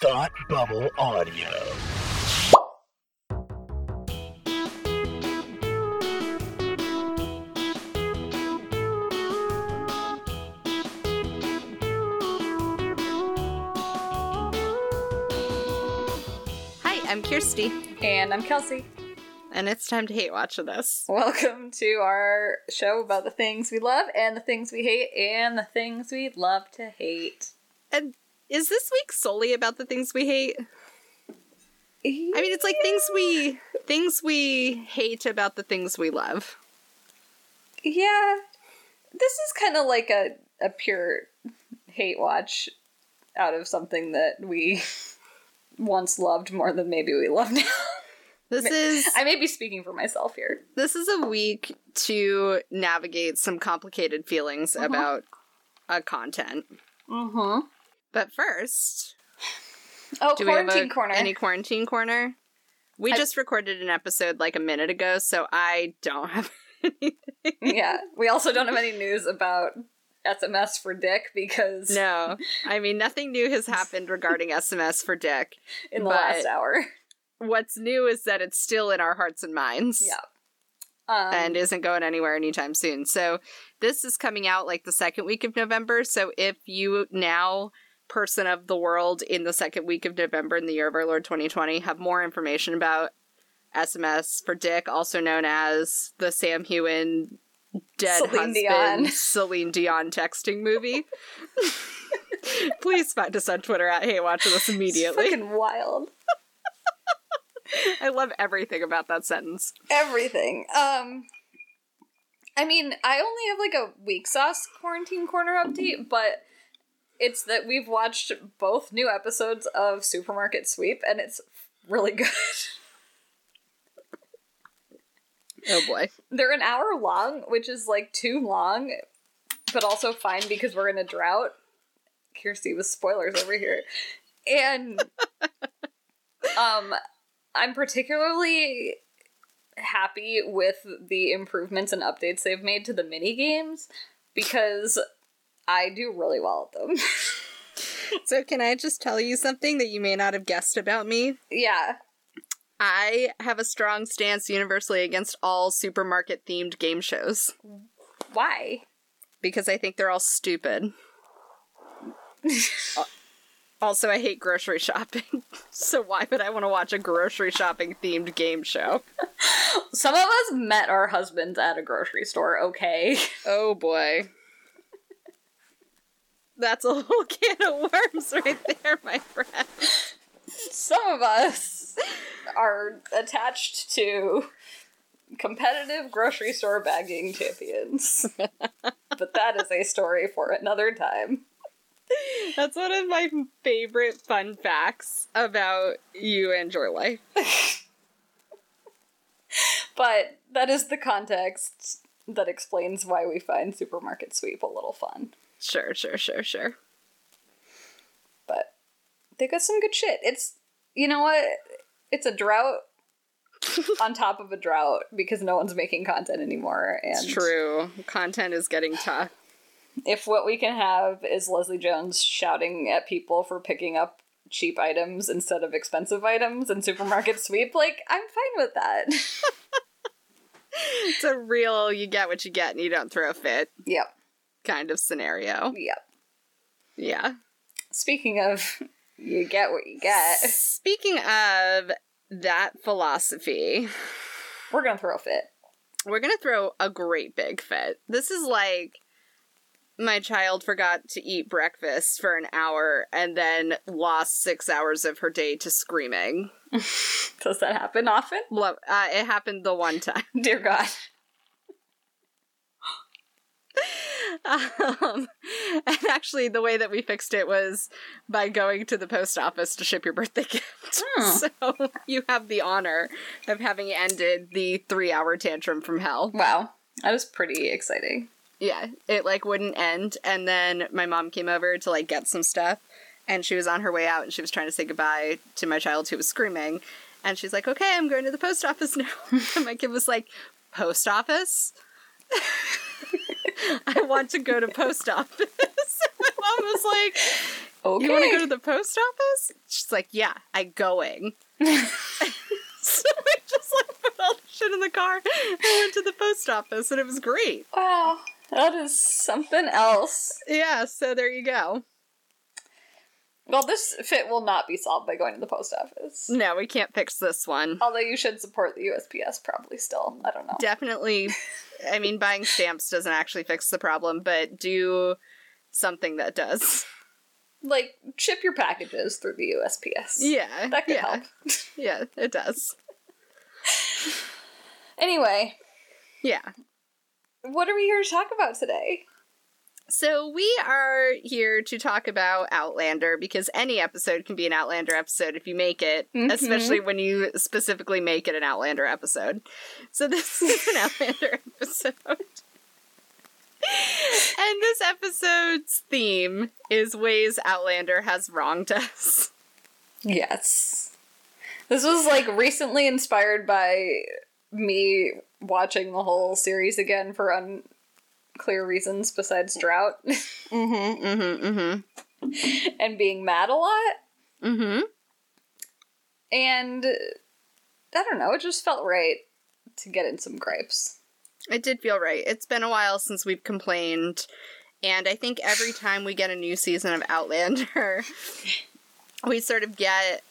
Thought Bubble Audio. Hi, I'm Kirsty, And I'm Kelsey. and it's time to hate watch with us. Welcome to our show about the things we love and the things we hate and the things we love to hate. And is this week solely about the things we hate? I mean, it's like things we things we hate about the things we love. Yeah. This is kind of like a, a pure hate watch out of something that we once loved more than maybe we love now. This is I may be speaking for myself here. this is a week to navigate some complicated feelings about a content. Mm-hmm. But first, Oh, do we have quarantine a, corner. any quarantine corner? We I- just recorded an episode like a minute ago, so I don't have anything. yeah. We also don't have any news about SMS for Dick because No, I mean nothing new has happened regarding SMS for Dick. in the last hour. What's new is that it's still in our hearts and minds. Yeah. Um, And isn't going anywhere anytime soon. So this is coming out like the second week of November. So if you now, person of the world, in the second week of November in the year of our Lord 2020, have more information about SMS for Dick, also known as the Sam Heughan dead Celine husband Dion. Celine Dion texting movie. Please find us on Twitter at Hey Watch This Us it's immediately. fucking wild. I love everything about that sentence. Everything. Um I mean, I only have like a weak sauce quarantine corner update, but it's that we've watched both new episodes of Supermarket Sweep and it's really good. Oh boy. They're an hour long, which is like too long, but also fine because we're in a drought. Kirsty with spoilers over here. And um I'm particularly happy with the improvements and updates they've made to the mini games because I do really well at them. So, can I just tell you something that you may not have guessed about me? yeah. I have a strong stance universally against all supermarket themed game shows Why? because I think they're all stupid. Also, I hate grocery shopping. so, why would I want to watch a grocery shopping themed game show? Some of us met our husbands at a grocery store, okay? Oh boy. That's a whole can of worms right there, my friend. Some of us are attached to competitive grocery store bagging champions. but that is a story for another time. That's one of my favorite fun facts about you and your life. But that is the context that explains why we find Supermarket Sweep a little fun. Sure, sure, sure, sure. But they got some good shit. It's, you know what? It's a drought on top of a drought because no one's making content anymore. And It's true. Content is getting tough. if what we can have is Leslie Jones shouting at people for picking up cheap items instead of expensive items in supermarket sweep, like I'm fine with that. It's a real you get what you get and you don't throw a fit yep. Kind of scenario. Yep. Yeah. Speaking of you get what you get, Speaking of that philosophy, we're gonna throw a fit. we're going to throw a great big fit. This is like my child forgot to eat breakfast for an hour and then lost six hours of her day to screaming. Does that happen often? Lo- uh, it happened the one time. Dear God. Um, and actually, the way that we fixed it was by going to the post office to ship your birthday gift. Hmm. So you have the honor of having ended the three hour tantrum from hell. Wow. That was pretty exciting. Yeah, it like wouldn't end. And then my mom came over to like get some stuff, and she was on her way out and she was trying to say goodbye to my child who was screaming. And she's like, okay, I'm going to the post office now. and my kid was like, post office? I want to go to post office. my mom was like, Okay. You want to go to the post office? She's like, yeah, I going. so we just like put all the shit in the car and went to the post office, and it was great. wow, that is something else. Yeah, so there you go. Well, this fit will not be solved by going to the post office. No, we can't fix this one. Although you should support the USPS probably still. I don't know. Definitely, I mean, buying stamps doesn't actually fix the problem, but do something that does. like ship your packages through the USPS. Yeah, That could yeah, help. Yeah, it does. Anyway, Yeah. what are we here to talk about today? So we are here to talk about Outlander because any episode can be an Outlander episode if you make it, Mhm. especially when you specifically make it an Outlander episode. So this is an Outlander episode. and this episode's theme is ways Outlander has wronged us. Yes. This was like recently inspired by me watching the whole series again for unclear reasons besides drought Mm-hmm. Mm-hmm. Mm-hmm. and being mad a lot. Mm-hmm. And I don't know, it just felt right to get in some gripes. It did feel right. It's been a while since we've complained, and I think every time we get a new season of Outlander, we sort of get.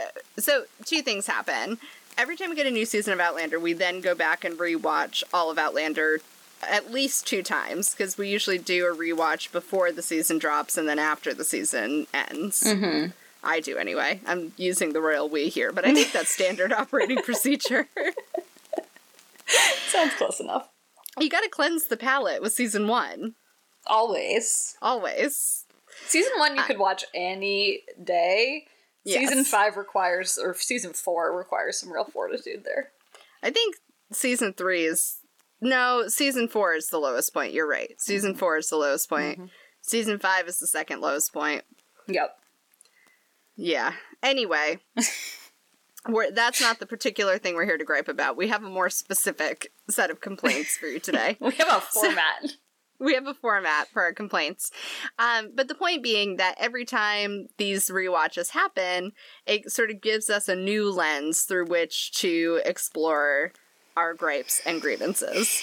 uh, So, two things happen. Every time we get a new season of Outlander, we then go back and rewatch all of Outlander at least two times, because we usually do a rewatch before the season drops and then after the season ends. Mm-hmm. I do anyway. I'm using the royal we here, but I think that's standard operating procedure. Sounds close enough. you gotta cleanse the palate with season one. Always. Always. Season one you I- could watch any day. Season five requires, or season four requires some real fortitude there. I think season three is no, season four is the lowest point. You're right. Season four is the lowest point. Season five is the second lowest point. Yep. Yeah. Anyway, we're, that's not the particular thing we're here to gripe about. We have a more specific set of complaints for you today. We have a format. we have a format for our complaints. Um, but the point being that every time these rewatches happen, it sort of gives us a new lens through which to explore our gripes and grievances.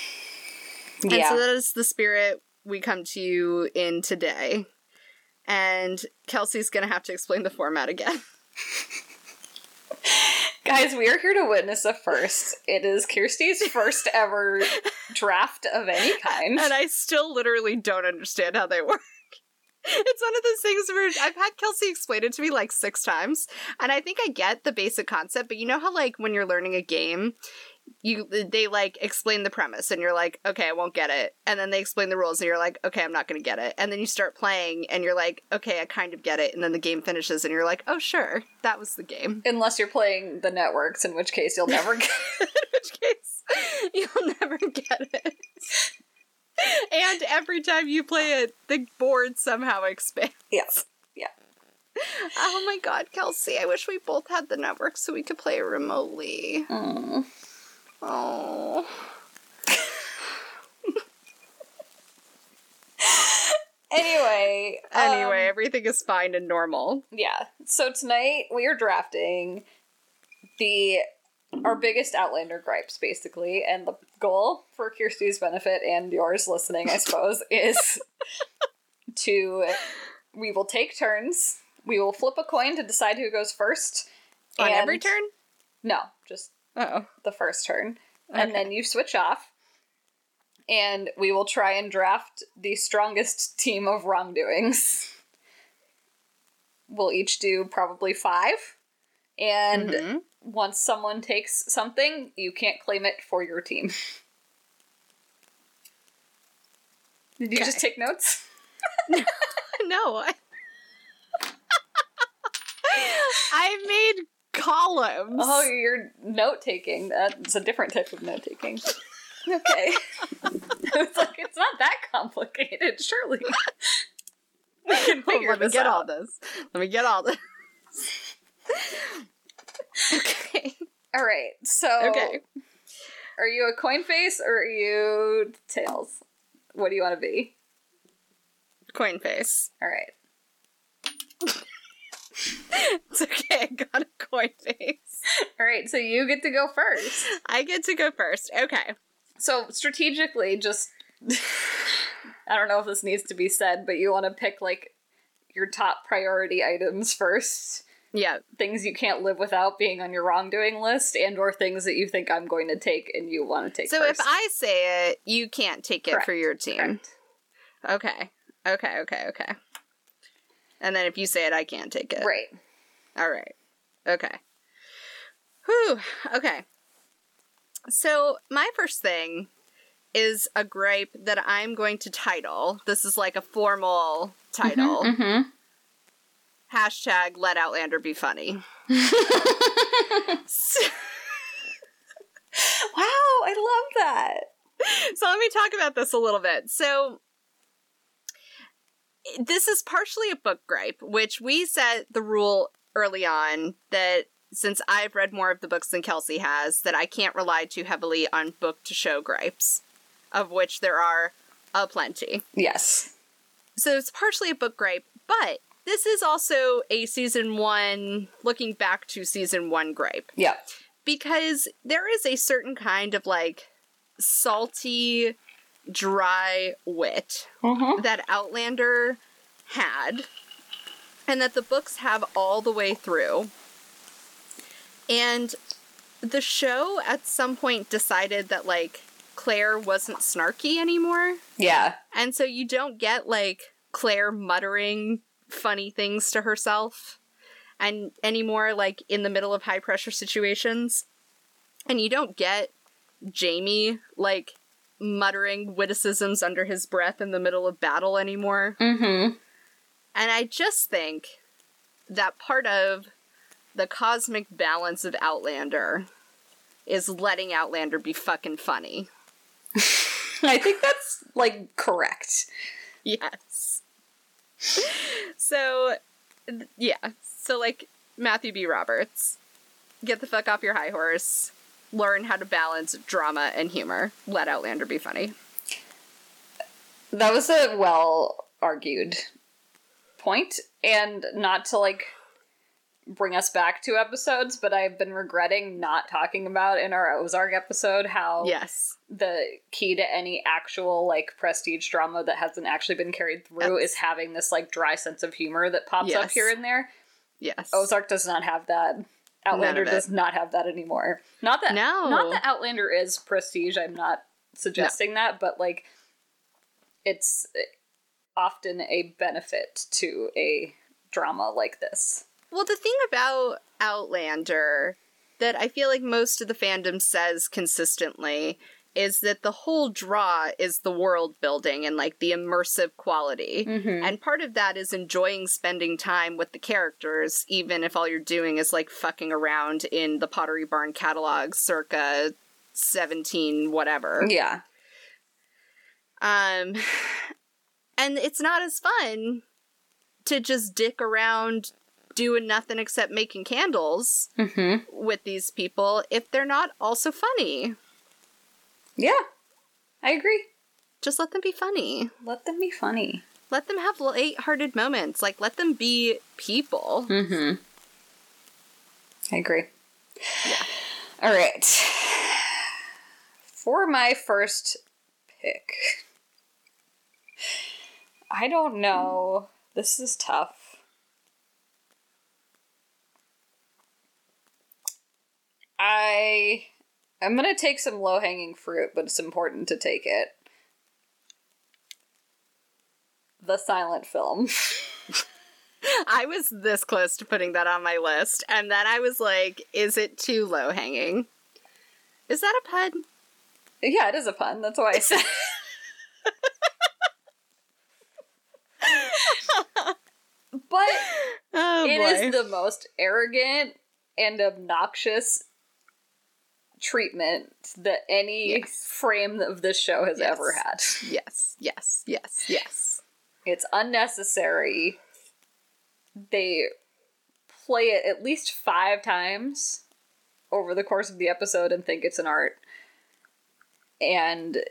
And so that is the spirit we come to you in today. And Kelsey's going to have to explain the format again. Guys, we are here to witness a first. It is Kirsty's first ever draft of any kind. and I still literally don't understand how they work. It's one of those things where I've had Kelsey explain it to me like six times, and I think I get the basic concept, but you know how like when you're learning a game, you they like explain the premise and you're like, okay, I won't get it. And then they explain the rules and you're like, okay, I'm not gonna get it. And then you start playing and you're like, okay, I kind of get it, and then the game finishes and you're like, oh sure, that was the game. Unless you're playing the networks, in which case you'll never get in which case you'll never get it. and every time you play it, the board somehow expands. Yes. Yeah. Oh my god, Kelsey, I wish we both had the network so we could play remotely. Mm. Oh. Anyway. Anyway, um, everything is fine and normal. yeah. So tonight we are drafting the our biggest Outlander gripes, basically, and the goal for Kirsty's benefit and yours listening, I suppose, is to we will take turns. We will flip a coin to decide who goes first. On every turn? No, just Oh. the first turn. And then you switch off. And we will try and draft the strongest team of wrongdoings. We'll each do probably five. And Mhm. once someone takes something, you can't claim it for your team. Did you Okay. just take notes? No. I made columns. Oh, you're note taking. That's a different type of note taking. Okay. it's like it's not that complicated, surely. We can figure let me get all this. Let me get all this. okay. All right. So, Okay. are you a coin face or are you tails? What do you want to be? Coin face. All right. It's okay, I got a coin face. All right, so you get to go first. I get to go first. Okay. So strategically, just I don't know if this needs to be said, but you want to pick like your top priority items first. Yeah. Things you can't live without being on your wrongdoing list, and or things that you think I'm going to take and you want to take. So first. if I say it, you can't take it for your team. Correct. Okay. Okay, okay, okay. And then if you say it, I can't take it. right, All right. Okay. Whew. Okay. So, my first thing is a gripe that I'm going to title. This is like a formal title. mm-hmm. Hashtag let Outlander be funny. so, Wow, I love that. so let me talk about this a little bit. So, this is partially a book gripe, which we set the rule early on that since I've read more of the books than Kelsey has, that I can't rely too heavily on book to show gripes, of which there are a plenty. Yes. So it's partially a book gripe, but this is also a season one, looking back to season one gripe Yeah. because there is a certain kind of like salty, dry wit Mm-hmm. that Outlander had, and that the books have all the way through. And the show at some point decided that like Claire wasn't snarky anymore. Yeah. And so you don't get like Claire muttering funny things to herself and anymore like in the middle of high pressure situations. And you don't get Jamie like muttering witticisms under his breath in the middle of battle anymore. Mm-hmm. And I just think that part of the cosmic balance of Outlander is letting Outlander be fucking funny. I think that's like correct. Yes. so, yeah. So, like, Matthew B. Roberts, get the fuck off your high horse. Learn how to balance drama and humor. Let Outlander be funny. That was a well argued point, and not to like bring us back to episodes, but I've been regretting not talking about in our Ozark episode how Yes. the key to any actual like prestige drama that hasn't actually been carried through Yes. is having this like dry sense of humor that pops up here and there. Yes. Ozark does not have that. Outlander does not have that anymore. Not that No. not that Outlander is prestige. I'm not suggesting that, but like it's often a benefit to a drama like this. Well, the thing about Outlander that I feel like most of the fandom says consistently is that the whole draw is the world building and like the immersive quality. Mm-hmm. And part of that is enjoying spending time with the characters, even if all you're doing is like fucking around in the Pottery Barn catalog circa 17 whatever. Yeah. Um and it's not as fun to just dick around doing nothing except making candles Mm-hmm. with these people if they're not also funny. Yeah. I agree. Just let them be funny. Let them be funny. Let them have light-hearted moments. Like let them be people. Mm-hmm. I agree. Yeah. All right. For my first pick, I don't know. This is tough. I I'm gonna take some low hanging fruit, but it's important to take it. The silent film. I was this close to putting that on my list, and then I was like, is it too low hanging? Is that a pun? yeah, it is a pun. That's why I said. but Oh It boy. is the most arrogant and obnoxious treatment that any Yes. frame of this show has Yes. ever had. yes, yes, yes, yes. It's unnecessary. They play it at least five times over the course of the episode and think it's an art. And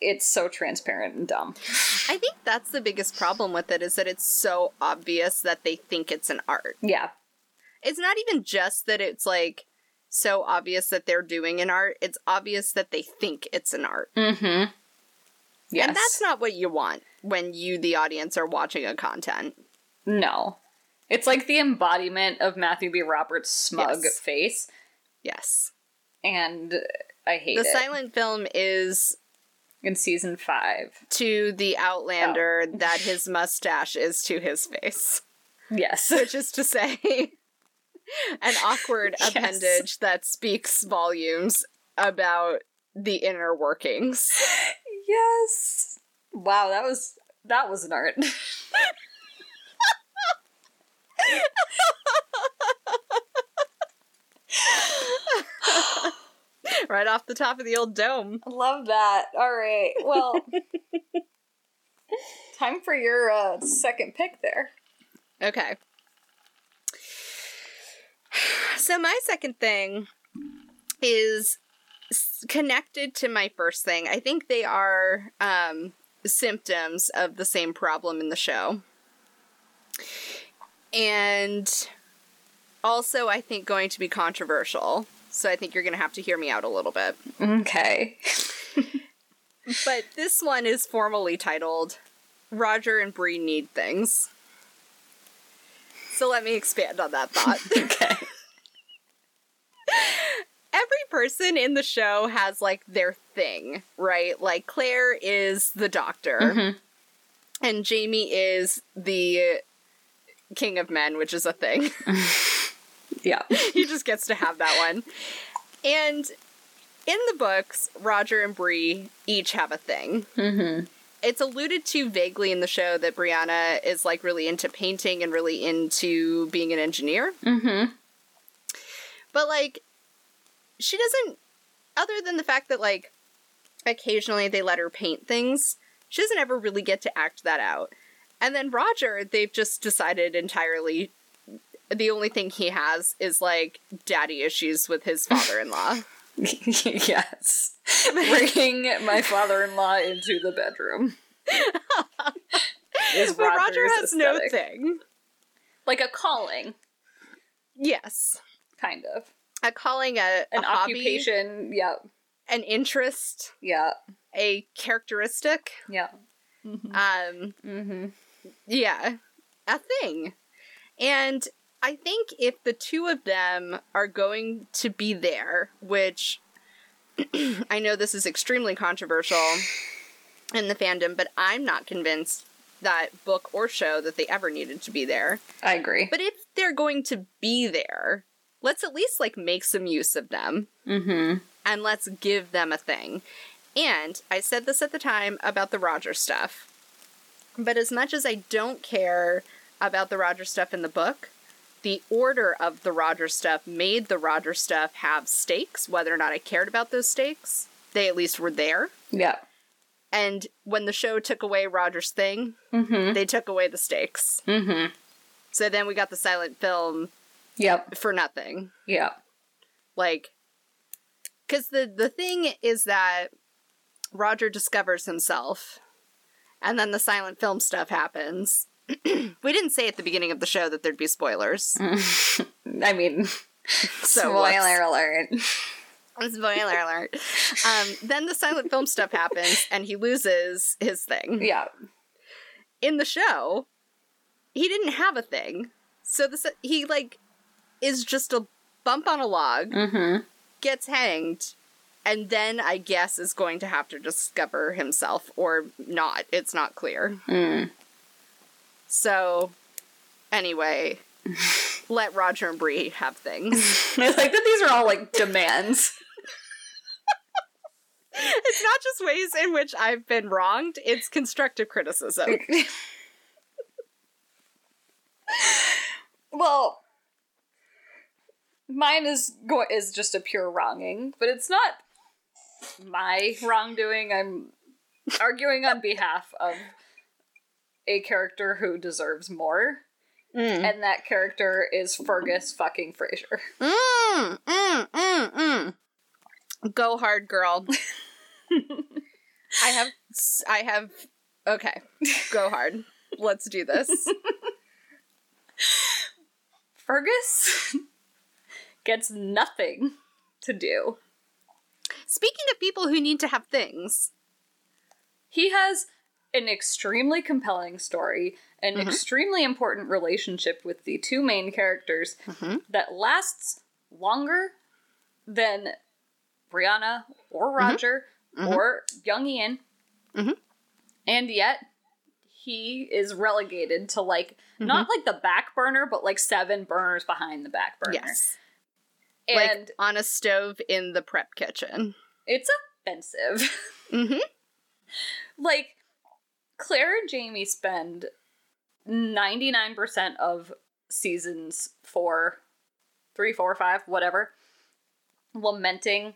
it's so transparent and dumb. I think that's the biggest problem with it is that it's so obvious that they think it's an art. Yeah. It's not even just that it's like so obvious that they're doing an art, it's obvious that they think it's an art. Mm-hmm. Yes. And that's not what you want when you, the audience, are watching a content. no. It's like the embodiment of Matthew B. Roberts' smug Yes. face, Yes. and I hate The it. silent film is in season five. to the Outlander Oh. that his mustache is to his face. Yes. Which is to say, an awkward Yes. appendage that speaks volumes about the inner workings. yes. Wow, that was that was an art. right off the top of the old dome. Love that. All right. Well, time for your uh, second pick there. Okay. So my second thing is connected to my first thing. I think they are um, symptoms of the same problem in the show. And also, I think going to be controversial. So I think you're going to have to hear me out a little bit. Okay. But this one is formally titled Roger and Bree Need Things. So let me expand on that thought. Okay. Every person in the show has like their thing, right? Like Claire is the doctor, Mhm. and Jamie is the king of men, which is a thing. Yeah. he just gets to have that one. And in the books, Roger and Bree each have a thing. Mm-hmm. It's alluded to vaguely in the show that Brianna is like really into painting and really into being an engineer. Mm-hmm. But like she doesn't other than the fact that like occasionally they let her paint things, she doesn't ever really get to act that out. And then Roger, they've just decided entirely the only thing he has is like daddy issues with his father-in-law. yes. Bringing my father-in-law into the bedroom. is but Roger has no thing. Like a calling, Yes. kind of. A calling a, An a hobby, occupation. Yep. an interest, Yeah. a characteristic. Yeah. Um, Mm-hmm. yeah, a thing. And I think if the two of them are going to be there, which I know this is extremely controversial in the fandom, but I'm not convinced that book or show that they ever needed to be there. I agree. But if they're going to be there, let's at least like make some use of them Mm-hmm. and let's give them a thing. And I said this at the time about the Roger stuff. But as much as I don't care about the Roger stuff in the book, the order of the Roger stuff made the Roger stuff have stakes, whether or not I cared about those stakes. They at least were there. Yeah. And when the show took away Roger's thing, Mm-hmm. they took away the stakes. Mm-hmm. So then we got the silent film Yep. for nothing. Yeah. like because the the thing is that roger discovers himself and then the silent film stuff happens we didn't say at the beginning of the show that there'd be spoilers I mean, So spoiler alert. spoiler alert um, then the silent film stuff happens and he loses his thing Yeah. in the show he didn't have a thing so this he like is just a bump on a log Mm-hmm. gets hanged and then I guess is going to have to discover himself or not. It's not clear. Mm. So anyway, let Roger and Bree have things. I like that these are all like demands. it's not just ways in which I've been wronged, it's constructive criticism. well, mine is go- is just a pure wronging, but it's not my wrongdoing. I'm arguing on behalf of a character who deserves more, Mm. and that character is Fergus fucking Fraser. Mm, mm, mm, mm. Go hard, girl. I have I have okay. Go hard. Let's do this. Fergus gets nothing to do. Speaking of people who need to have things, He has an extremely compelling story, an Mhm. extremely important relationship with the two main characters Mhm. that lasts longer than Brianna or Roger Mhm. or young Ian. Mhm. And yet he is relegated to like not like the back burner, but like seven burners behind the back burner. yes, And like on a stove in the prep kitchen. it's offensive. Mm-hmm. like Claire and Jamie spend 99% of seasons four, three, four, five, whatever, lamenting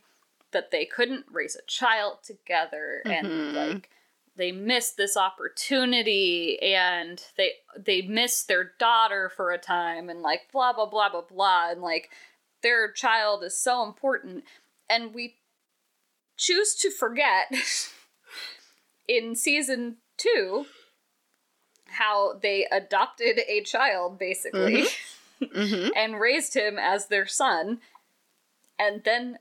that they couldn't raise a child together and Mhm. like they missed this opportunity and they they missed their daughter for a time and like blah blah blah blah blah and like their child is so important and we choose to forget in season two how they adopted a child basically Mm-hmm. and raised him as their son and then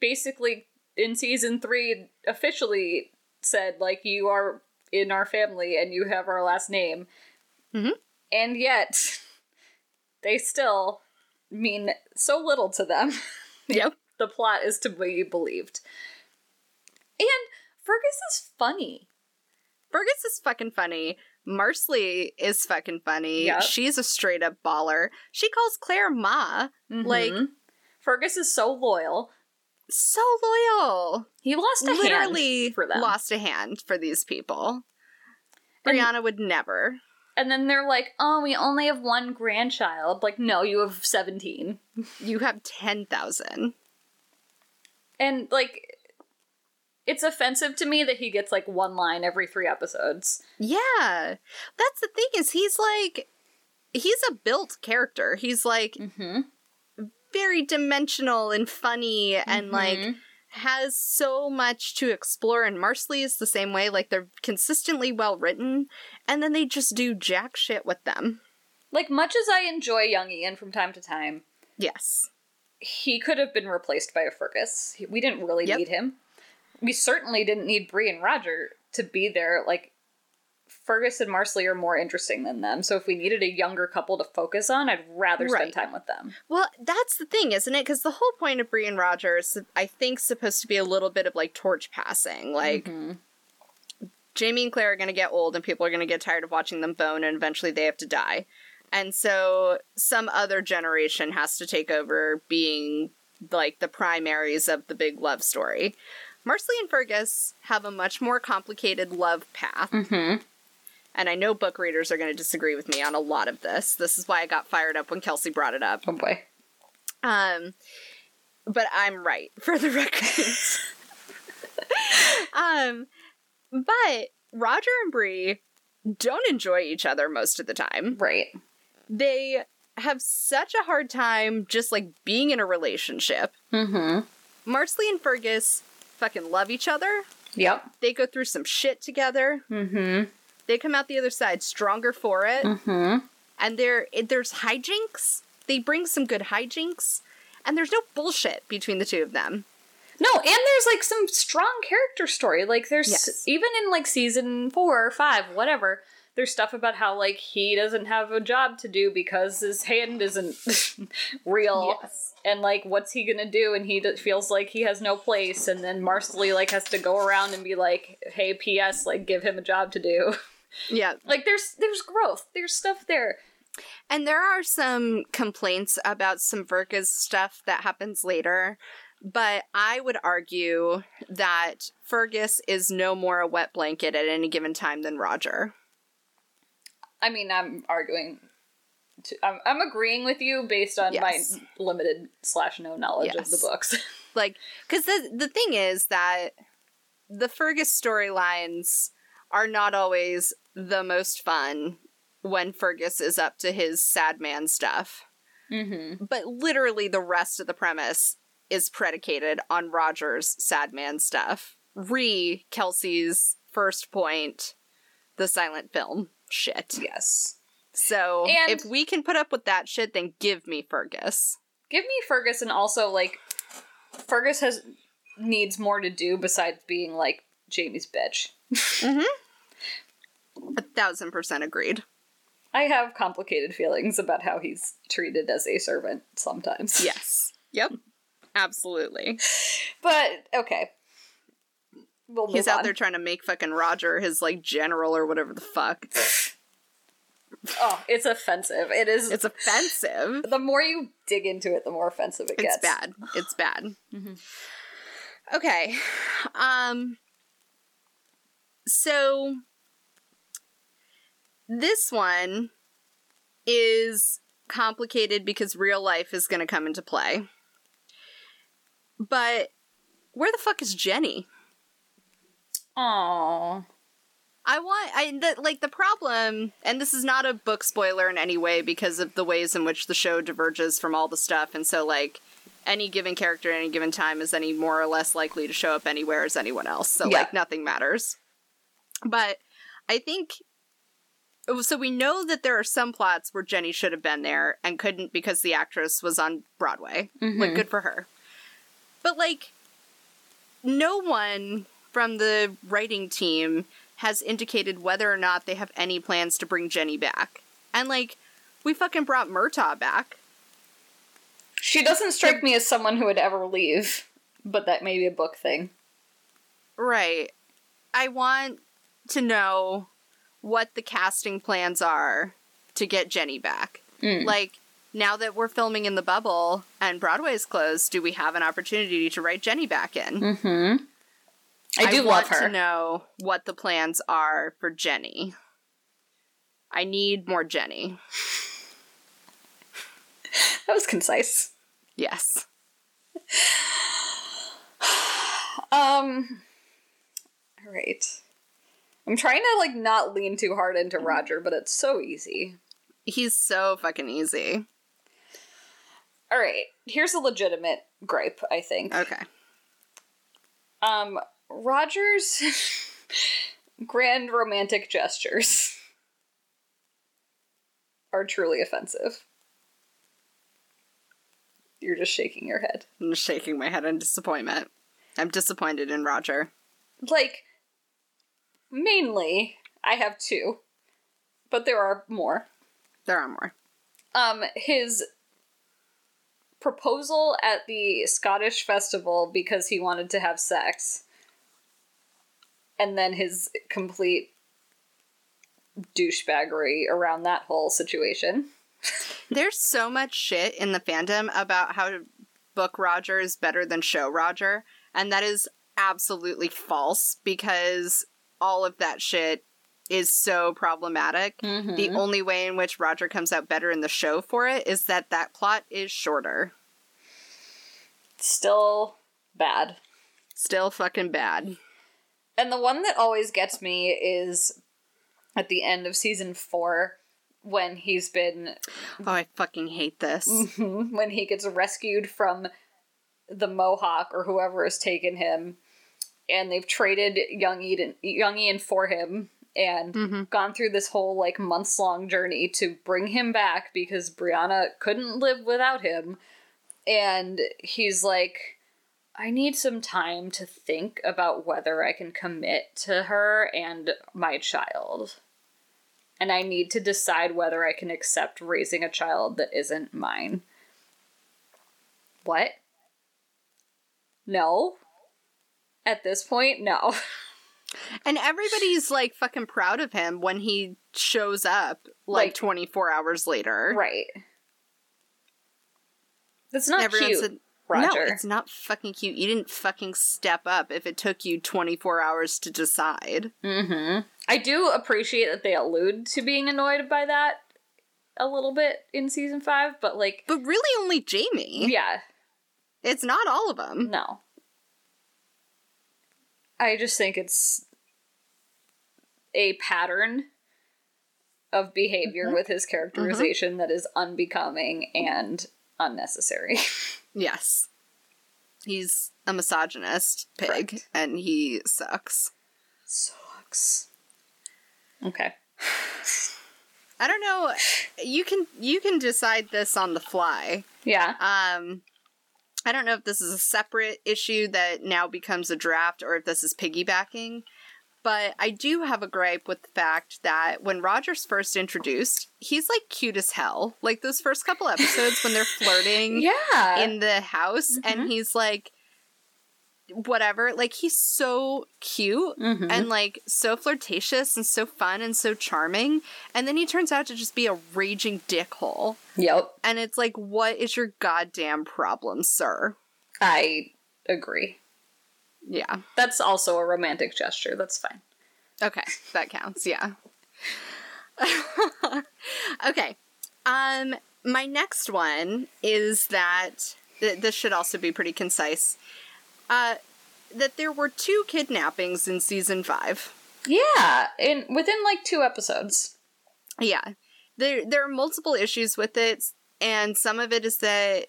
basically in season three officially said like you are in our family and you have our last name Mhm. and yet they still mean so little to them Yep. the plot is to be believed and fergus is funny Fergus is fucking funny. Marsali is fucking funny. Yep. She's a straight up baller. She calls Claire Ma. Like- Mhm. fergus is so loyal So loyal. he lost a Literally hand for them lost a hand for these people. And- Brianna would never. And then they're like, oh, we only have one grandchild. Like, no, you have 17. You have 10,000. And, like, it's offensive to me that he gets, like, one line every three episodes. Yeah. That's the thing is he's like he's a built character. He's like Mm-hmm. very dimensional and funny and like has so much to explore and Marsali is the same way like they're consistently well written and then they just do jack shit with them. Like, much as I enjoy young Ian from time to time, Yes. he could have been replaced by a Fergus. We didn't really Yep. need him. We certainly didn't need Bree and Roger to be there. Like, Fergus and Marsali are more interesting than them. So if we needed a younger couple to focus on, I'd rather Right. spend time with them. Well, that's the thing, isn't it? Because the whole point of Bree and Roger is, I think, supposed to be a little bit of like torch passing. Like, Mhm. Jamie and Claire are going to get old and people are going to get tired of watching them bone and eventually they have to die. And so some other generation has to take over being like the primaries of the big love story. Marsali and Fergus have a much more complicated love path. Mm-hmm. And I know book readers are going to disagree with me on a lot of this. This is why I got fired up when Kelsey brought it up. Oh boy. Um, but I'm right for the record. um, but Roger and Bree don't enjoy each other most of the time. Right. They have such a hard time just like being in a relationship. Mm-hmm. Marsali and Fergus fucking love each other. Yep. They go through some shit together. Mm-hmm. They come out the other side stronger for it. Mm-hmm. And there there's hijinks. They bring some good hijinks. And there's no bullshit between the two of them. No, and there's like some strong character story. Like there's Yes. even in like season four or five, whatever. There's stuff about how like he doesn't have a job to do because his hand isn't real, Yes. and like what's he gonna do? And he d- feels like he has no place. And then Marsali like has to go around and be like, "Hey, P.S. Like give him a job to do." Yeah. like there's there's growth. There's stuff there. And there are some complaints about some Verka's stuff that happens later, but I would argue that Fergus is no more a wet blanket at any given time than Roger. I mean, I'm arguing. To, I'm, I'm agreeing with you based on Yes. my limited slash no knowledge of the books. Like, because the the thing is that the Fergus storylines are not always the most fun when Fergus is up to his sad man stuff. mm-hmm. But literally, the rest of the premise is predicated on Roger's sad man stuff. re Kelsey's first point, the silent film shit. Yes. So And- if we can put up with that shit, then give me Fergus. Give me Fergus and also like Fergus has needs more to do besides being like Jamie's bitch. Mm-hmm. A thousand percent agreed. I have complicated feelings about how he's treated as a servant sometimes. Yes. Yep. Absolutely. But okay. We'll He's out on. there trying to make fucking Roger his like general or whatever the fuck. Oh, it's offensive. It is It's offensive. the more you dig into it, the more offensive it gets. It's bad. It's bad. Mm-hmm. Okay. Um so this one is complicated because real life is going to come into play. But where the fuck is Jenny? Aww. I want I the, like the problem, and this is not a book spoiler in any way because of the ways in which the show diverges from all the stuff, and so like any given character at any given time is any more or less likely to show up anywhere as anyone else. So Yeah. like nothing matters. But I think oh, so we know that there are some plots where Jenny should have been there and couldn't because the actress was on Broadway. Like mm-hmm. good for her. But like no one from the writing team has indicated whether or not they have any plans to bring Jenny back. And like, we fucking brought Murtagh back. She doesn't strike me as someone who would ever leave, but that may be a book thing. Right. I want to know what the casting plans are to get Jenny back. Mm. Like, now that we're filming in the bubble and Broadway's closed, do we have an opportunity to write Jenny back in? Mm-hmm. I do want love her. to know what the plans are for Jenny. I need more Jenny. That was concise. Yes. Um. All right. I'm trying to like not lean too hard into Roger, but it's so easy. He's so fucking easy. All right. Here's a legitimate gripe. I think. Okay. Um. Roger's grand romantic gestures are truly offensive. You're just shaking your head. I'm shaking my head in disappointment. I'm disappointed in Roger. Like, mainly, I have two, but there are more. There are more. Um, his proposal at the Scottish festival because he wanted to have sex, and then his complete douchebaggery around that whole situation. There's so much shit in the fandom about how to book Roger is better than show Roger, and that is absolutely false because all of that shit is so problematic. Mm-hmm. The only way in which Roger comes out better in the show for it is that that plot is shorter. Still bad. Still fucking bad. And the one that always gets me is at the end of season four when he's been Oh, I fucking hate this. when he gets rescued from the Mohawk or whoever has taken him, and they've traded young Eden, young Ian for him, and mm-hmm. gone through this whole like months long journey to bring him back because Brianna couldn't live without him, and he's like. I need some time to think about whether I can commit to her and my child. And I need to decide whether I can accept raising a child that isn't mine. What? No. At this point, no. And everybody's like fucking proud of him when he shows up like, Like- 24 hours later. right. That's not Everyone cute, said, Roger. No, it's not fucking cute. You didn't fucking step up if it took you 24 hours to decide. mm-hmm. I do appreciate that they allude to being annoyed by that a little bit in season five, but like, But really only Jamie. yeah, It's not all of them. no. I just think it's a pattern of behavior with his characterization that is unbecoming and unnecessary. Yes. He's a misogynist pig, Correct. and he sucks. Sucks. Okay. I don't know. You can you can decide this on the fly. Yeah. Um, I don't know if this is a separate issue that now becomes a draft or if this is piggybacking. But I do have a gripe with the fact that when Roger's first introduced, he's like cute as hell. Like those first couple episodes when they're flirting Yeah. in the house and Mhm. he's like whatever like he's so cute Mhm. and like so flirtatious and so fun and so charming and then he turns out to just be a raging dickhole yep. and it's like what is your goddamn problem sir I agree. Yeah That's also a romantic gesture. That's fine. okay that counts yeah okay um my next one is that th- this should also be pretty concise uh that there were two kidnappings in season five Yeah. In within like two episodes. Yeah. There there are multiple issues with it and some of it is that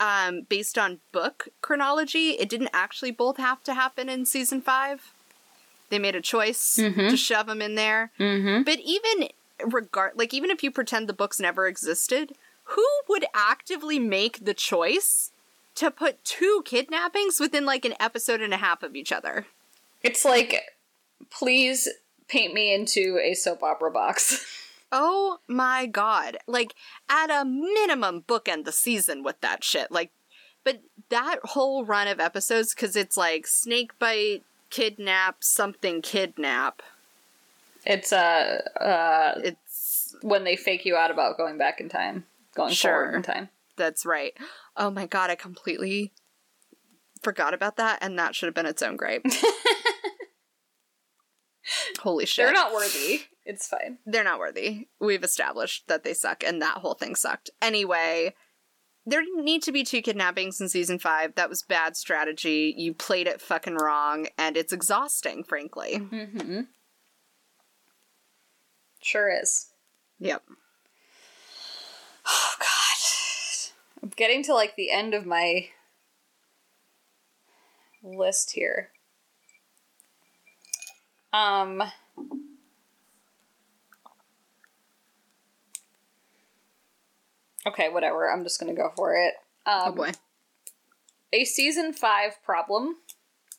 um based on book chronology, it didn't actually both have to happen in season 5. They made a choice Mhm. to shove them in there. Mm-hmm. But even regard like even if you pretend the books never existed, who would actively make the choice to put two kidnappings within like an episode and a half of each other? It's like, please paint me into a soap opera box. Oh my god. Like, at a minimum, bookend the season with that shit. Like, but that whole run of episodes, because it's like snake bite, kidnap, something kidnap. it's uh uh It's. when they fake you out about going back in time, going Sure. forward in time. That's right. Oh my god, I completely forgot about that, and that should have been its own gripe. Holy shit. They're not worthy. It's fine. they're not worthy. We've established that they suck, and that whole thing sucked. Anyway, there didn't need to be two kidnappings in season five. That was bad strategy. You played it fucking wrong, and it's exhausting, frankly. Mm-hmm. Sure is. Yep. Oh god. I'm getting to like the end of my list here. Um Okay, whatever. I'm just going to go for it. Um oh boy. a season 5 problem.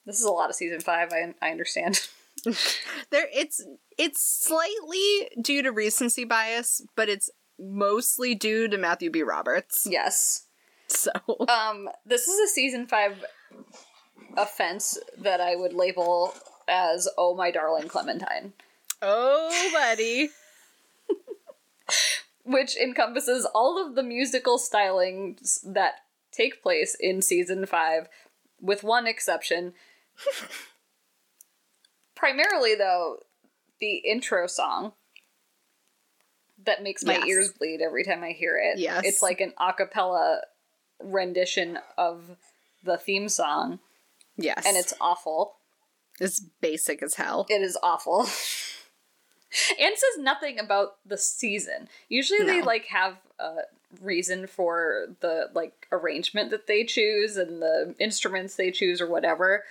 This is a lot of season 5, I I understand. There, it's it's slightly due to recency bias, but it's mostly due to Matthew B. Roberts. yes. So Um, this is a season five offense that I would label as "Oh my darling Clementine," Oh buddy. which encompasses all of the musical stylings that take place in season five, with one exception. Primarily, though, the intro song that makes my Yes. ears bleed every time I hear it. Yes. It's like an a cappella rendition of the theme song, Yes. and it's awful. It's basic as hell. It is awful. and says nothing about the season. Usually they like have a reason for the like arrangement that they choose and the instruments they choose or whatever.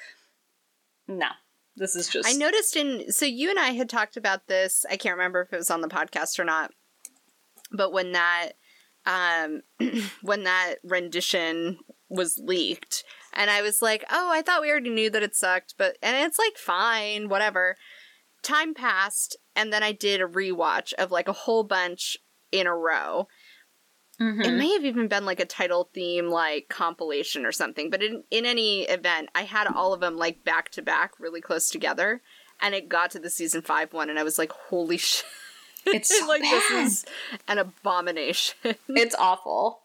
No. This is just I noticed in so you and I had talked about this. I can't remember if it was on the podcast or not. But when that um when that rendition was leaked and I was like, "Oh, I thought we already knew that it sucked, but and it's like fine, whatever." Time passed and then I did a rewatch of like a whole bunch in a row. Mhm. It may have even been like a title theme like compilation or something, but in in any event, I had all of them like back to back really close together and it got to the season 5 one and I was like, "Holy shit." It's so like bad. this is an abomination. it's awful.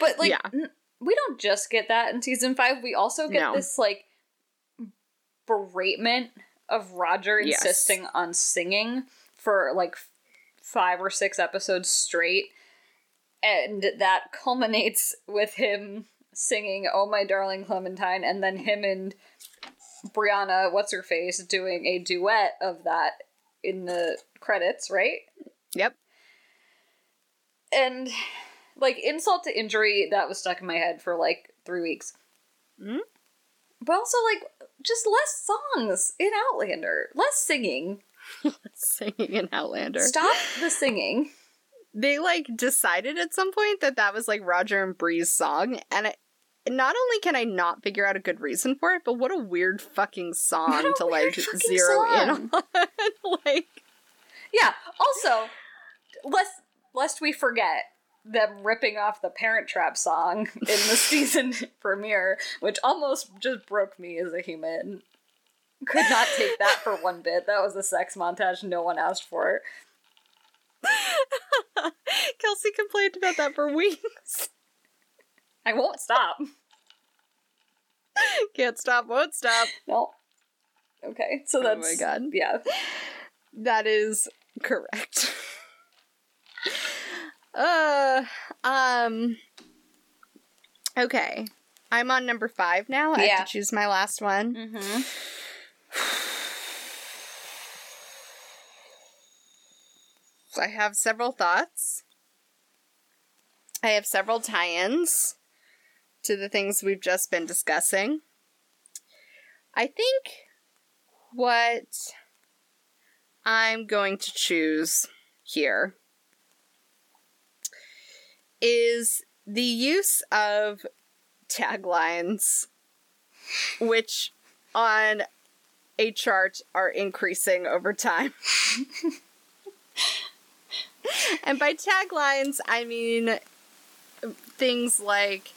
But like Yeah. n- we don't just get that in season 5. We also get No. this like beratement of Roger Yes. insisting on singing for like 5 or 6 episodes straight. and that culminates with him singing "Oh My Darling Clementine," and then him and Brianna, what's her face, doing a duet of that in the credits, right? yep. And like insult to injury, that was stuck in my head for like three weeks. Hmm? But also, like, just less songs in Outlander, less singing. Less singing in Outlander. Stop the singing. They like decided at some point that that was like Roger and Bree's song, and it, not only can I not figure out a good reason for it, but what a weird fucking song to like zero in on. like, Yeah. Also, lest lest we forget them ripping off the Parent Trap song in the season premiere, which almost just broke me as a human. Could not take that for one bit. That was a sex montage no one asked for. Kelsey complained about that for weeks. I won't stop. Can't stop, won't stop. No. Okay, so that's. Oh my God. Yeah. That is correct. Uh, um. Okay, I'm on number five now. I Yeah. have to choose my last one. Mm-hmm. I have several thoughts. I have several tie ins to the things we've just been discussing. I think what I'm going to choose here is the use of taglines, which on a chart are increasing over time. and by taglines, I mean things like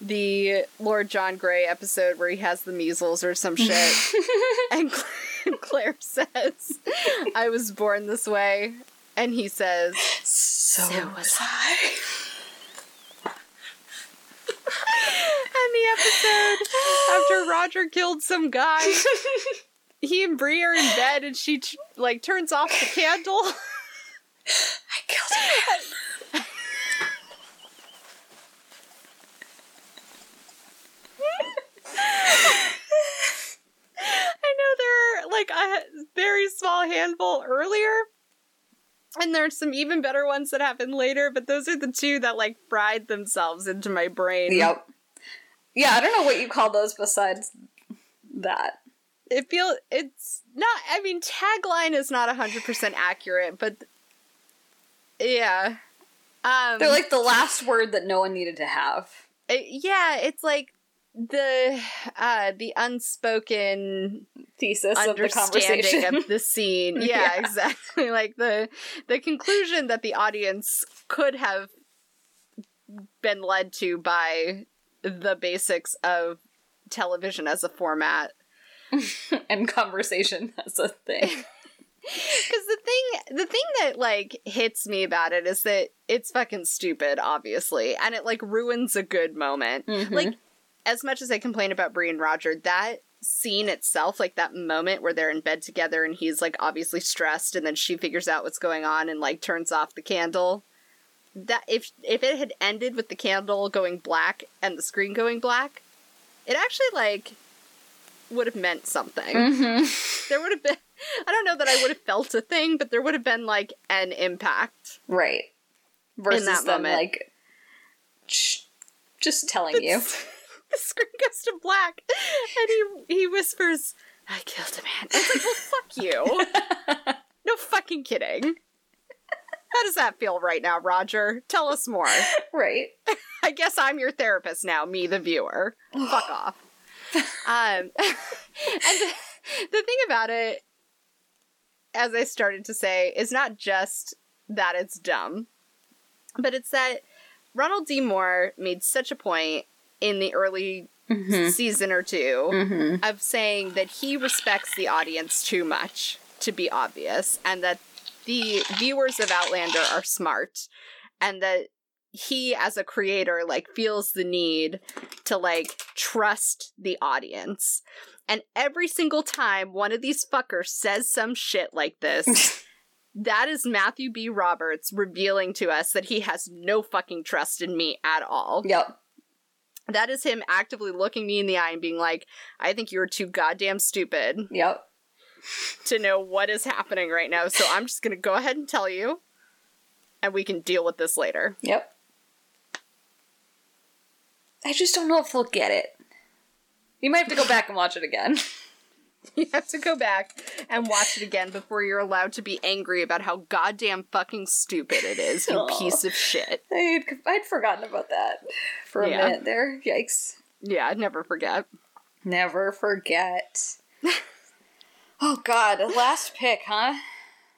the Lord John Grey episode where he has the measles or some shit. and Cla- Claire says, I was born this way. And he says, So, was I. and the episode after Roger killed some guy, he and Bree are in bed and she like turns off the candle. I killed a man. I know there are like a very small handful earlier. And there's some even better ones that happen later, but those are the two that like fried themselves into my brain. Yep. Yeah, I don't know what you call those besides that. It feel it's not I mean tagline is not 100% accurate, but yeah. Um They're like the last word that no one needed to have. it- yeah, it's like the uh the unspoken Thesis of the conversation. of the scene. Yeah, Yeah. exactly. Like the the conclusion that the audience could have been led to by the basics of television as a format. and conversation as a thing. Because the thing, the thing that like hits me about it is that it's fucking stupid, obviously, and it like ruins a good moment. Mm-hmm. Like, as much as I complain about Bree and Roger, that scene itself, like that moment where they're in bed together and he's like obviously stressed, and then she figures out what's going on and like turns off the candle. That if if it had ended with the candle going black and the screen going black, it actually like would have meant something mm-hmm. there would have been i don't know that i would have felt a thing but there would have been like an impact Right. Versus that them moment. like just telling you. the screen goes to black and he he whispers i killed a man it's like well fuck you no fucking kidding how does that feel right now roger tell us more right. i guess i'm your therapist now me the viewer fuck off um and the, the thing about it as i started to say is not just that it's dumb but it's that ronald d moore made such a point in the early Mm-hmm. season or 2 Mm-hmm. of saying that he respects the audience too much to be obvious and that the viewers of Outlander are smart and that he as a creator like feels the need to like trust the audience. And every single time one of these fuckers says some shit like this, that is Matthew B. Roberts revealing to us that he has no fucking trust in me at all. Yep. That is him actively looking me in the eye and being like, I think you're too goddamn stupid Yep. To know what is happening right now. So I'm just going to go ahead and tell you, and we can deal with this later. Yep. I just don't know if they'll get it. You might have to go back and watch it again. You have to go back and watch it again before you're allowed to be angry about how goddamn fucking stupid it is, you piece of shit. I'd, I'd forgotten about that for a Yeah. minute there. Yikes. Yeah, I'd never forget. Never forget. Oh god, last pick, huh?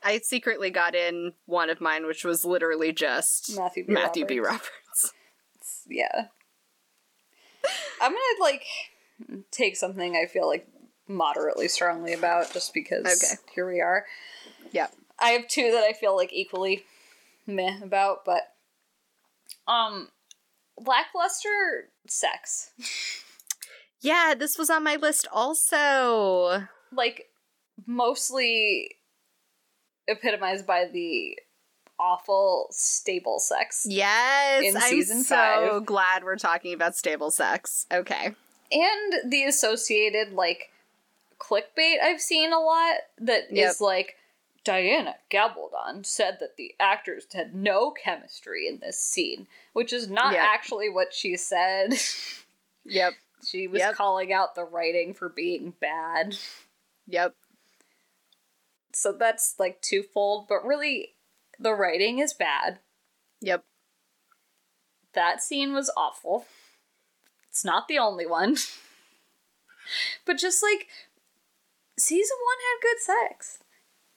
I secretly got in one of mine, which was literally just Matthew B. Matthew B. Roberts. Roberts. Yeah. I'm gonna like take something I feel like moderately strongly about just because Okay. here we are. Yep. I have two that I feel like equally meh about, but um lackluster sex. Yeah, this was on my list also. Like mostly epitomized by the awful stable sex. Yes, In I'm season so five. glad we're talking about stable sex. Okay. and the associated like clickbait I've seen a lot that is Yep. like Diana Gabaldon said that the actors had no chemistry in this scene, which is not Yep. actually what she said. Yep. she was Yep. calling out the writing for being bad. Yep. So that's like twofold, but really the writing is bad. Yep. That scene was awful. It's not the only one. but just like season one had good sex.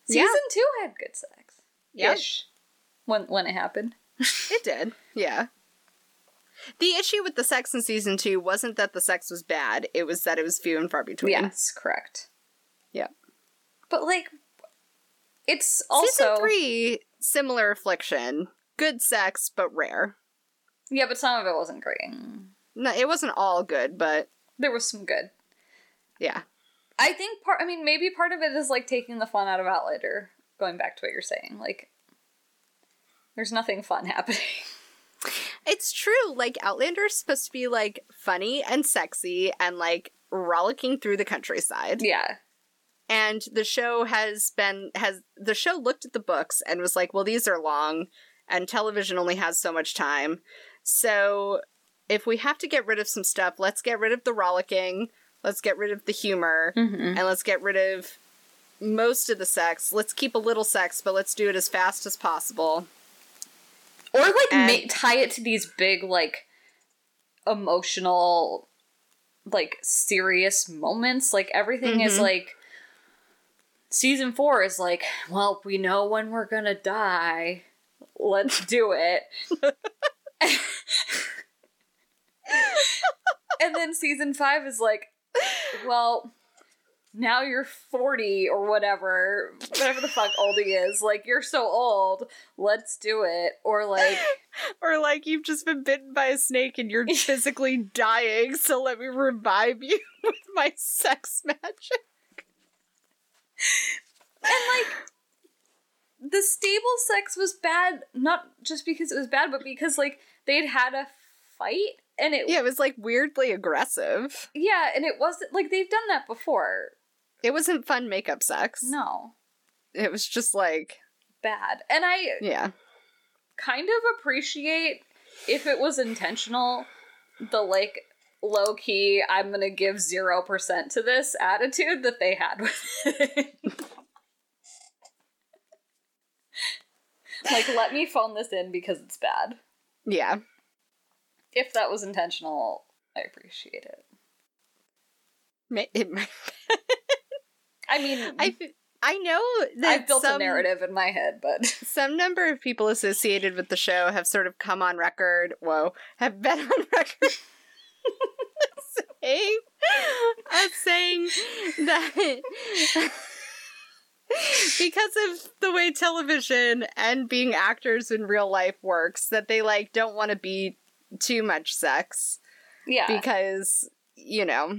Yeah. Season two had good sex. Yep. Ish. When when it happened. It did. Yeah. The issue with the sex in season two wasn't that the sex was bad, it was that it was few and far between. Yes, correct. Yeah. But like it's also Season three, similar affliction. Good sex, but rare. Yeah, but some of it wasn't great. No, it wasn't all good, but There was some good. yeah. I think part I mean maybe part of it is like taking the fun out of Outlander, going back to what you're saying. Like there's nothing fun happening. It's true. Like Outlander's supposed to be like funny and sexy and like rollicking through the countryside. yeah. And the show has been has the show looked at the books and was like, well, these are long and television only has so much time. So if we have to get rid of some stuff, let's get rid of the rollicking, let's get rid of the humor, Mm-hmm. and let's get rid of most of the sex. Let's keep a little sex, but let's do it as fast as possible. Or like And- ma- tie it to these big like emotional like serious moments. Like everything is Mhm. like season 4 is like, well, we know when we're to die. Let's do it. and then season 5 is like, well, now you're 40 or whatever, whatever the fuck old he is. Like, you're so old, let's do it. Or like, Or like you've just been bitten by a snake and you're physically dying, so let me revive you with my sex magic. And like, the stable sex was bad, not just because it was bad, but because like they'd had a fight and it, Yeah, it was like weirdly aggressive. yeah, and it wasn't like they've done that before. It wasn't fun makeup sex. No, It was just like, bad. And I yeah. kind of appreciate if it was intentional, the like low key, I'm gonna give 0% to this attitude that they had with it. like, let me phone this in because it's bad. Yeah. If that was intentional, I appreciate it. It might I mean, I, f- I know that I've built some, a narrative in my head, but Some number of people associated with the show have sort of come on record, whoa, have been on record saying, as saying that because of the way television and being actors in real life works, that they like don't want to be too much sex yeah. because you know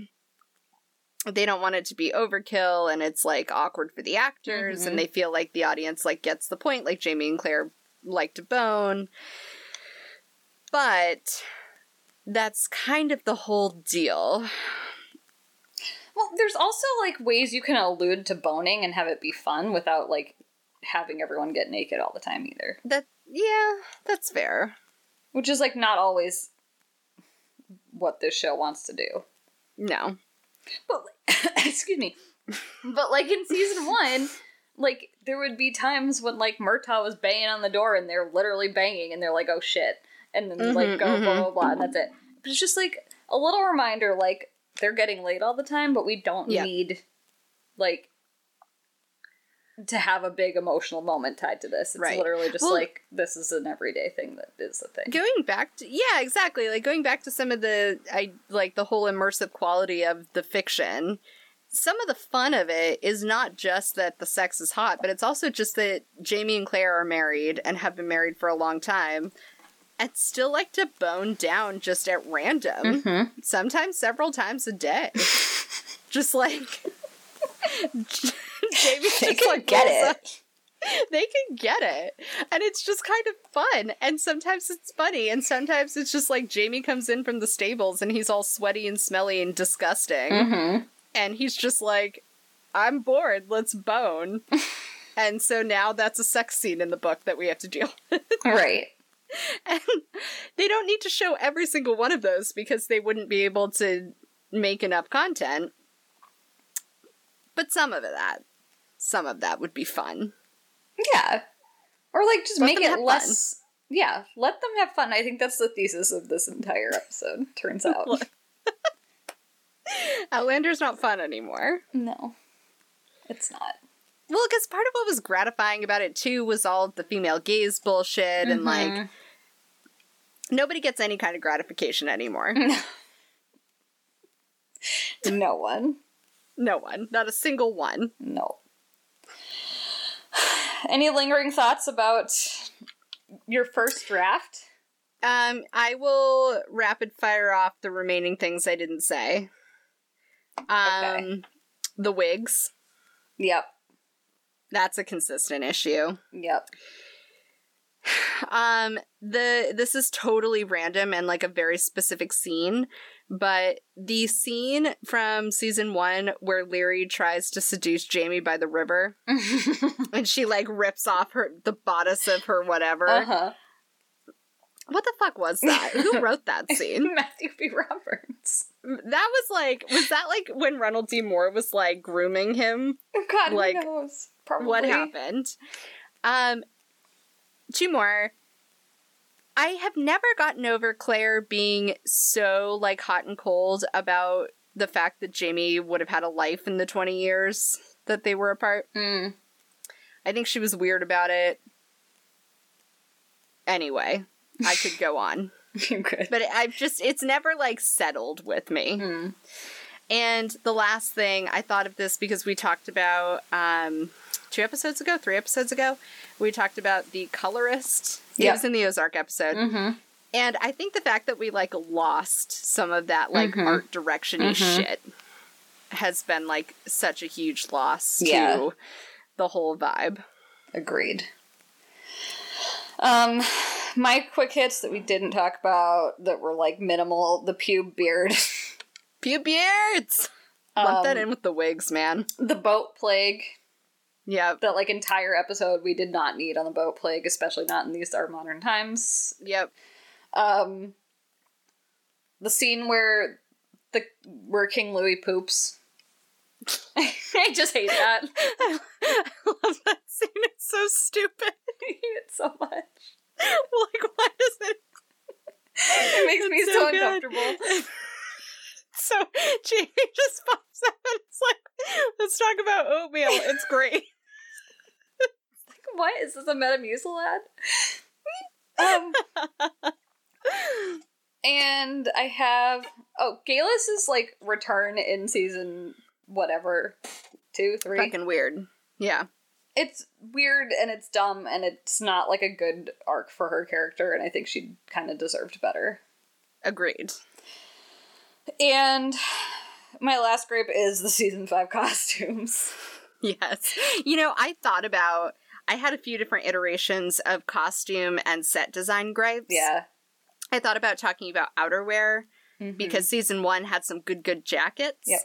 they don't want it to be overkill and it's like awkward for the actors Mhm. and they feel like the audience like gets the point like jamie and claire like to bone but that's kind of the whole deal well, there's also like ways you can allude to boning and have it be fun without like having everyone get naked all the time either. that yeah that's fair Which is like not always what this show wants to do. no But excuse me. But like in season one, like there would be times when like Murtagh was banging on the door and they're literally banging and they're like, oh shit. And then like Mhm, go blah mhm. blah blah and that's it. But it's just like a little reminder, like they're getting late all the time, but we don't Yeah. need like to have a big emotional moment tied to this. It's Right. literally just Well- like this is an everyday thing that is a thing. going back to yeah exactly like going back to some of the i like the whole immersive quality of the fiction some of the fun of it is not just that the sex is hot but it's also just that jamie and claire are married and have been married for a long time and still like to bone down just at random. Mm-hmm. sometimes several times a day. Just like jamie They just can like get it. up- they can get it. And it's just kind of fun. And sometimes it's funny. And sometimes it's just like jamie comes in from the stables and he's all sweaty and smelly and disgusting. Mm-hmm. and he's just like i'm bored. Let's bone. And so now that's a sex scene in the book that we have to deal with. Right. and they don't need to show every single one of those because they wouldn't be able to make enough content but some of that some of that would be fun Yeah. Or like just Let make it have fun. less Yeah, let them have fun. I think that's the thesis of this entire episode, turns out. outlander's not fun anymore no. It's not. Well, because part of what was gratifying about it too was all the female gaze bullshit, and like Mhm. nobody gets any kind of gratification anymore. no one. no one, not a single one. No. Any lingering thoughts about your first draft? Um, I will rapid fire off the remaining things I didn't say. Um, Okay. the wigs. Yep. That's a consistent issue. Yep. Um, the this is totally random and like a very specific scene, but the scene from season one where Laoghaire tries to seduce Jamie by the river and she like rips off her the bodice of her whatever. uh-huh. What the fuck was that? Who wrote that scene? Matthew B. Roberts. That was like was that like when Ronald D. Moore was like grooming him? God, Like, knows? Probably. What happened? Um two more. I have never gotten over Claire being so like hot and cold about the fact that Jamie would have had a life in the 20 years that they were apart. Mm. I think she was weird about it. Anyway, I could go on. But I've just, it's never like settled with me. Mm. And the last thing, I thought of this because we talked about um, two episodes ago, three episodes ago, we talked about the colorist. Yeah. was in the Ozark episode. Mm-hmm. And I think the fact that we like lost some of that like Mhm. art direction y Mhm. shit has been like such a huge loss Yeah. to the whole vibe. Agreed. Um, my quick hits that we didn't talk about that were like minimal: the pube beard, Pew beards! Lump that Um, in with the wigs, man. the boat plague. Yeah. That like entire episode we did not need on the boat plague, especially not in these our modern times. Yep. Um, the scene where the where King Louis poops. I just hate that. I love that scene. It's so stupid. I hate it so much. like, why does it? It makes me so, so uncomfortable. So Jamie just pops up and it's like, let's talk about oatmeal. It's great. Like, what is this a Metamucil ad? Um, and I have oh Geillis' is like return in season whatever two three. Fucking weird. Yeah. It's weird and it's dumb and it's not like a good arc for her character and I think she kind of deserved better. Agreed. And my last gripe is the season five costumes. Yes. You know, I thought about I had a few different iterations of costume and set design gripes. Yeah, I thought about talking about outerwear Mhm. because season one had some good good jackets. Yep.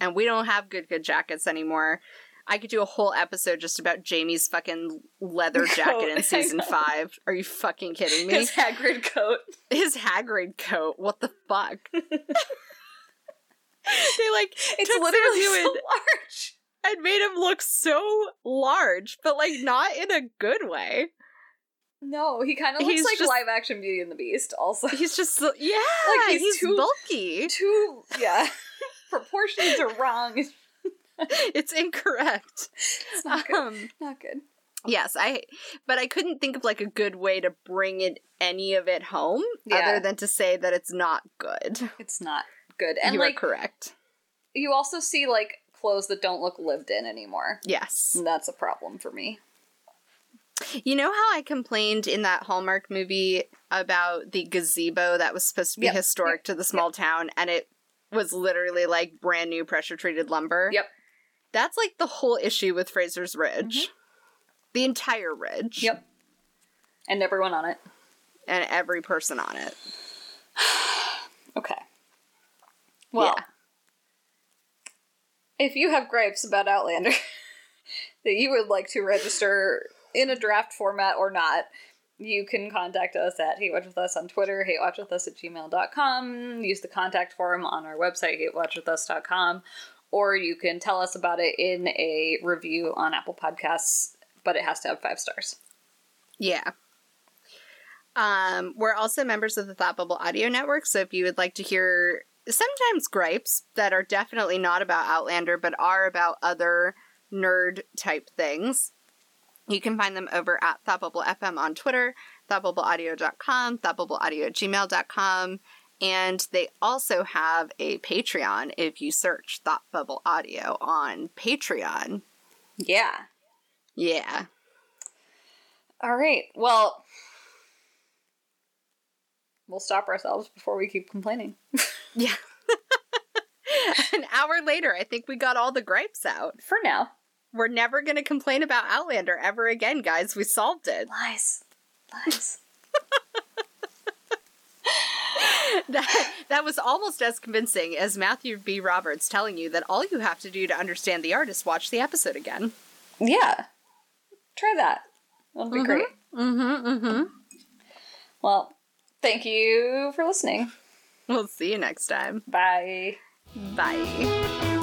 And we don't have good good jackets anymore. I could do a whole episode just about Jamie's fucking leather jacket in season five. Are you fucking kidding me? his Hagrid coat. His Hagrid coat. What the fuck? they like It's took literally so Hewitt large. and made him look so large, but like not in a good way. No, he kind of looks He's like just- live action Beauty and the Beast. Also, He's just yeah, Like, he's he's, too- bulky. too yeah. Proportions are wrong. It's incorrect. It's not good. Um, Not good. yes, I but I couldn't think of like a good way to bring it any of it home Yeah. other than to say that it's not good. It's not good. And you like are correct. you also see like clothes that don't look lived in anymore. Yes. And that's a problem for me. You know how I complained in that Hallmark movie about the gazebo that was supposed to be Yep. historic to the small town and it was literally like brand new pressure treated lumber? Yep. That's like the whole issue with Fraser's Ridge. The entire ridge. Mm-hmm. Yep. And everyone on it. And every person on it. Okay. Well, Yeah. if you have gripes about Outlander that you would like to register in a draft format or not, you can contact us at Hate Watch With Us on Twitter, hatewatchwithus at gmail.com, use the contact form on our website, hatewatchwithus.com, or you can tell us about it in a review on Apple Podcasts, but it has to have five stars. Yeah. Um, we're also members of the Thought Bubble Audio Network, so if you would like to hear sometimes gripes that are definitely not about Outlander but are about other nerd type things, you can find them over at Thought Bubble FM on Twitter, thoughtbubbleaudio.com, thoughtbubbleaudio at gmail.com, and they also have a Patreon if you search Thought Bubble Audio on Patreon. Yeah. Yeah. All right. Well, we'll stop ourselves before we keep complaining. Yeah. An hour later, I think we got all the gripes out. For now. We're never going to complain about Outlander ever again, guys. We solved it. Lies. Lies. That, that was almost as convincing as Matthew B. Roberts telling you that all you have to do to understand the art is watch the episode again. yeah. Try that. That'll be Mhm. great. Mm-hmm, mm-hmm. Well, thank you for listening. We'll see you next time. Bye. Bye.